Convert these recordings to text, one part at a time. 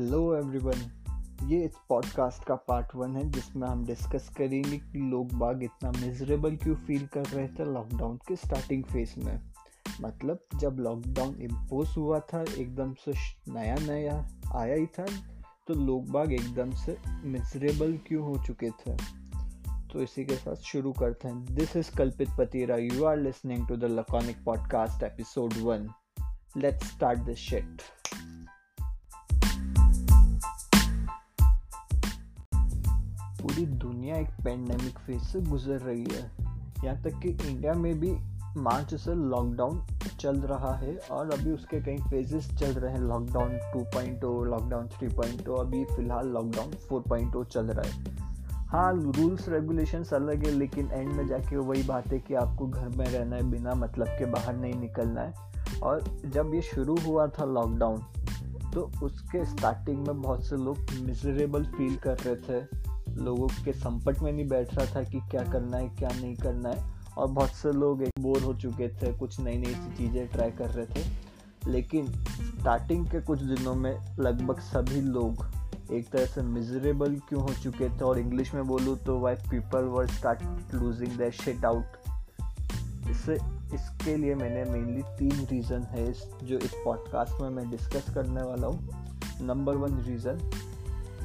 Hello everyone ये इस podcast का पार्ट वन है, जिसमें हम डिस्कस करेंगे कि लोग बाग इतना मिजरेबल क्यों फील कर रहे थे लॉकडाउन के स्टार्टिंग फ़ेज़ में। मतलब जब लॉकडाउन इम्पोज हुआ था, एकदम से नया नया आया ही था तो लोग बाग एकदम से मिजरेबल क्यों हो चुके थे? तो इसी के साथ शुरू करते हैं। This is Kalpit Pathira you are listening to the Laconic podcast episode one let's start this shit पूरी दुनिया एक पेंडेमिक फ़ेज़ से गुजर रही है। यहाँ तक कि इंडिया में भी मार्च से लॉकडाउन चल रहा है और अभी उसके कई फेजेस चल रहे हैं। लॉकडाउन 2.0 लॉकडाउन 3.0 अभी फ़िलहाल लॉकडाउन 4.0 चल रहा है। हाँ रूल्स रेगुलेशंस अलग है, लेकिन एंड में जाके वही बात है कि आपको घर में रहना है, बिना मतलब के बाहर नहीं निकलना है। और जब ये शुरू हुआ था लॉकडाउन तो उसके स्टार्टिंग में बहुत से लोग मिजरेबल फील कर रहे थे। लोगों के संपट में नहीं बैठ रहा था कि क्या करना है, क्या नहीं करना है। और बहुत से लोग एक बोर हो चुके थे, कुछ नई नई चीज़ें ट्राई कर रहे थे। लेकिन स्टार्टिंग के कुछ दिनों में लगभग सभी लोग एक तरह से मिजरेबल क्यों हो चुके थे? और इंग्लिश में बोलूँ तो why people were start losing the shit out इससे इसके लिए मैंने मेनली तीन रीज़न है जो इस पॉडकास्ट में मैं डिस्कस करने वाला हूँ। नंबर वन रीज़न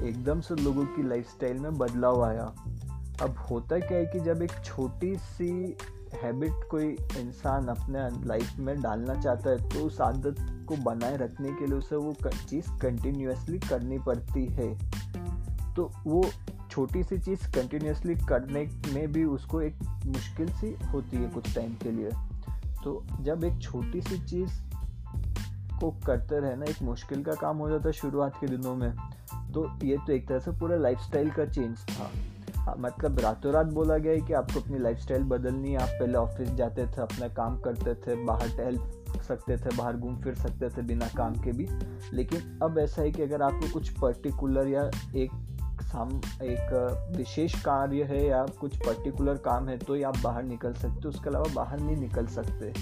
एकदम से लोगों की लाइफस्टाइल में बदलाव आया। अब होता क्या है कि जब एक छोटी सी हैबिट कोई इंसान अपने लाइफ में डालना चाहता है तो उस आदत को बनाए रखने के लिए उसे वो चीज़ कंटिन्यूसली करनी पड़ती है। तो वो छोटी सी चीज़ कंटिन्यूसली करने में भी उसको एक मुश्किल सी होती है कुछ टाइम के लिए। तो जब एक छोटी सी चीज़ को करते रहना एक मुश्किल का काम हो जाता है शुरुआत के दिनों में तो ये तो एक तरह से पूरा लाइफस्टाइल का चेंज था। हाँ मतलब रातों रात बोला गया है कि आपको अपनी लाइफस्टाइल बदलनी है। आप पहले ऑफ़िस जाते थे, अपना काम करते थे, बाहर टहल सकते थे, बाहर घूम फिर सकते थे बिना काम के भी। लेकिन अब ऐसा है कि अगर आपको कुछ पर्टिकुलर या एक साम, एक विशेष कार्य है या कुछ पर्टिकुलर काम है तो आप बाहर निकल सकते हो। उसके अलावा बाहर नहीं निकल सकते।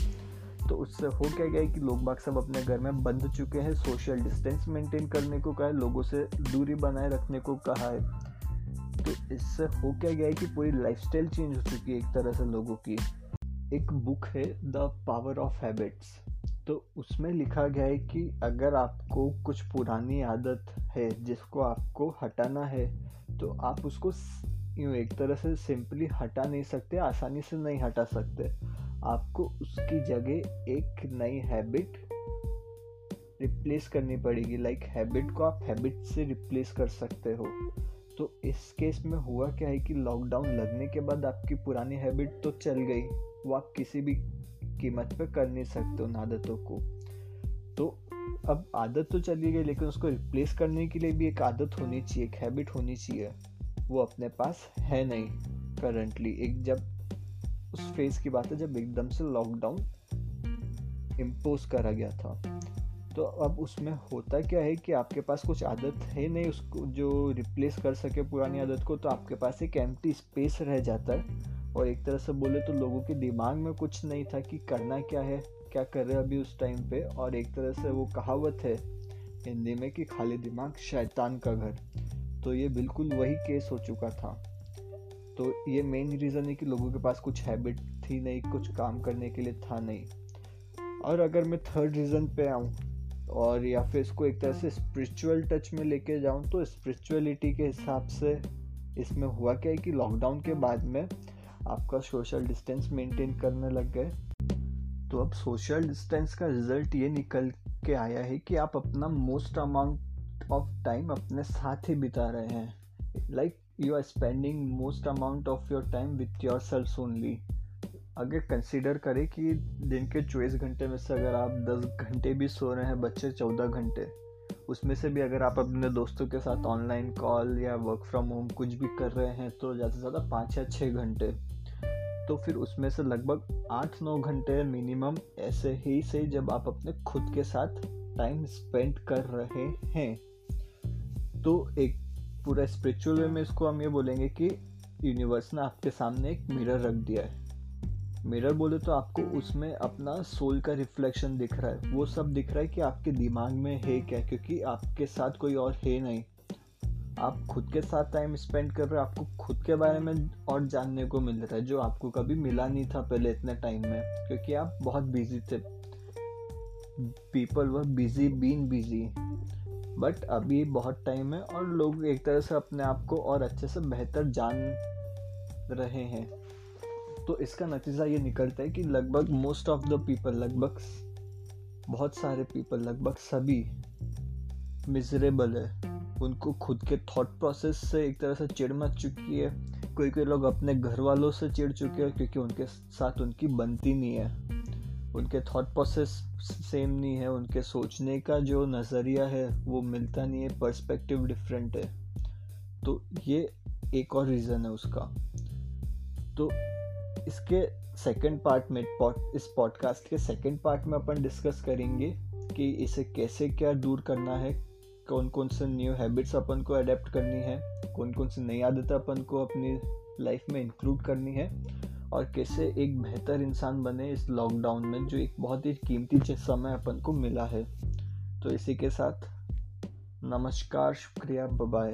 तो उससे हो क्या गया कि लोग बाग सब अपने घर में बंद चुके हैं सोशल डिस्टेंस मेंटेन करने को कहा है, लोगों से दूरी बनाए रखने को कहा है। तो इससे हो क्या गया है कि पूरी लाइफस्टाइल चेंज हो चुकी है एक तरह से लोगों की। एक बुक है द पावर ऑफ़ हैबिट्स तो उसमें लिखा गया है कि अगर आपको कुछ पुरानी आदत है जिसको आपको हटाना है तो आप उसको यूँ एक तरह से सिंपली हटा नहीं सकते, आसानी से नहीं हटा सकते। आपको उसकी जगह एक नई हैबिट रिप्लेस करनी पड़ेगी। लाइक हैबिट को आप हैबिट से रिप्लेस कर सकते हो। तो इस केस में हुआ क्या है कि लॉकडाउन लगने के बाद आपकी पुरानी हैबिट तो चल गई। वो आप किसी भी कीमत पे कर नहीं सकते उन आदतों को। तो अब आदत तो चली गई, लेकिन उसको रिप्लेस करने के लिए भी एक आदत होनी चाहिए, एक हैबिट होनी चाहिए। वो अपने पास है नहीं करंटली एक जब उस फ़ेज़ की बात है जब एकदम से लॉकडाउन इम्पोज करा गया था। तो अब उसमें होता क्या है कि आपके पास कुछ आदत है नहीं, उसको जो रिप्लेस कर सके पुरानी आदत को तो आपके पास एक एम्प्टी स्पेस रह जाता है। और एक तरह से बोले तो लोगों के दिमाग में कुछ नहीं था कि करना क्या है, क्या कर रहे अभी उस टाइम पे। और एक तरह से वो कहावत है हिंदी में कि खाली दिमाग शैतान का घर। तो ये बिल्कुल वही केस हो चुका था। तो ये मेन रीज़न है कि लोगों के पास कुछ हैबिट थी नहीं, कुछ काम करने के लिए था नहीं। और अगर मैं थर्ड रीज़न पे आऊँ, और या फिर इसको एक तरह से स्पिरिचुअल टच में लेके जाऊँ तो स्पिरिचुअलिटी के हिसाब से इसमें हुआ क्या है कि लॉकडाउन के बाद में आपका सोशल डिस्टेंस मेंटेन करने लग गए। तो अब सोशल डिस्टेंस का रिज़ल्ट ये निकल के आया है कि आप अपना मोस्ट अमाउंट ऑफ़ टाइम अपने साथ ही बिता रहे हैं। Like you are spending most amount of your time with yourself only अगर कंसिडर करें कि दिन के चौबीस घंटे में से अगर आप दस घंटे भी सो रहे हैं, बच्चे चौदह घंटे, उसमें से भी अगर आप अपने दोस्तों के साथ ऑनलाइन कॉल या वर्क फ्रॉम होम कुछ भी कर रहे हैं तो ज़्यादा से ज़्यादा पाँच या छः घंटे। तो फिर उसमें से लगभग आठ नौ घंटे मिनिमम ऐसे ही से जब आप अपने खुद के साथ टाइम स्पेंड कर रहे हैं। तो एक पूरा स्पिरिचुअल वे में इसको हम ये बोलेंगे कि यूनिवर्स ने आपके सामने एक मिरर रख दिया है। मिरर बोले तो आपको उसमें अपना सोल का रिफ्लेक्शन दिख रहा है। वो सब दिख रहा है कि आपके दिमाग में है क्या? क्योंकि आपके साथ कोई और है नहीं। आप खुद के साथ टाइम स्पेंड कर रहे हो, आपको खुद के बारे में और जानने को मिल रहा है, जो आपको कभी मिला नहीं था पहले इतने टाइम में। क्योंकि आप बहुत बिज़ी थे। People were busy been busy but अभी बहुत टाइम है और लोग एक तरह से अपने आप को और अच्छे से बेहतर जान रहे हैं। तो इसका नतीजा ये निकलता है कि लगभग मोस्ट ऑफ़ द पीपल लगभग बहुत सारे पीपल लगभग सभी मिजरेबल है। उनको खुद के थॉट प्रोसेस से एक तरह से चिड़ मच चुकी है। कोई कोई लोग अपने घर वालों से चिड़ चुके हैं क्योंकि उनके साथ उनकी बनती नहीं है। उनके थॉट प्रोसेस सेम नहीं है, उनके सोचने का जो नज़रिया है, वो मिलता नहीं है पर्सपेक्टिव डिफरेंट है। तो ये एक और रीज़न है उसका। तो इसके सेकंड पार्ट में इस पॉडकास्ट के सेकंड पार्ट में अपन डिस्कस करेंगे कि इसे कैसे क्या दूर करना है कौन कौन से न्यू हैबिट्स अपन को अडेप्ट करनी है कौन कौन सी नई आदतें अपन को अपनी लाइफ में इंक्लूड करनी है। और कैसे एक बेहतर इंसान बने इस लॉकडाउन में जो एक बहुत ही कीमती समय अपन को मिला है। तो इसी के साथ नमस्कार, शुक्रिया बाय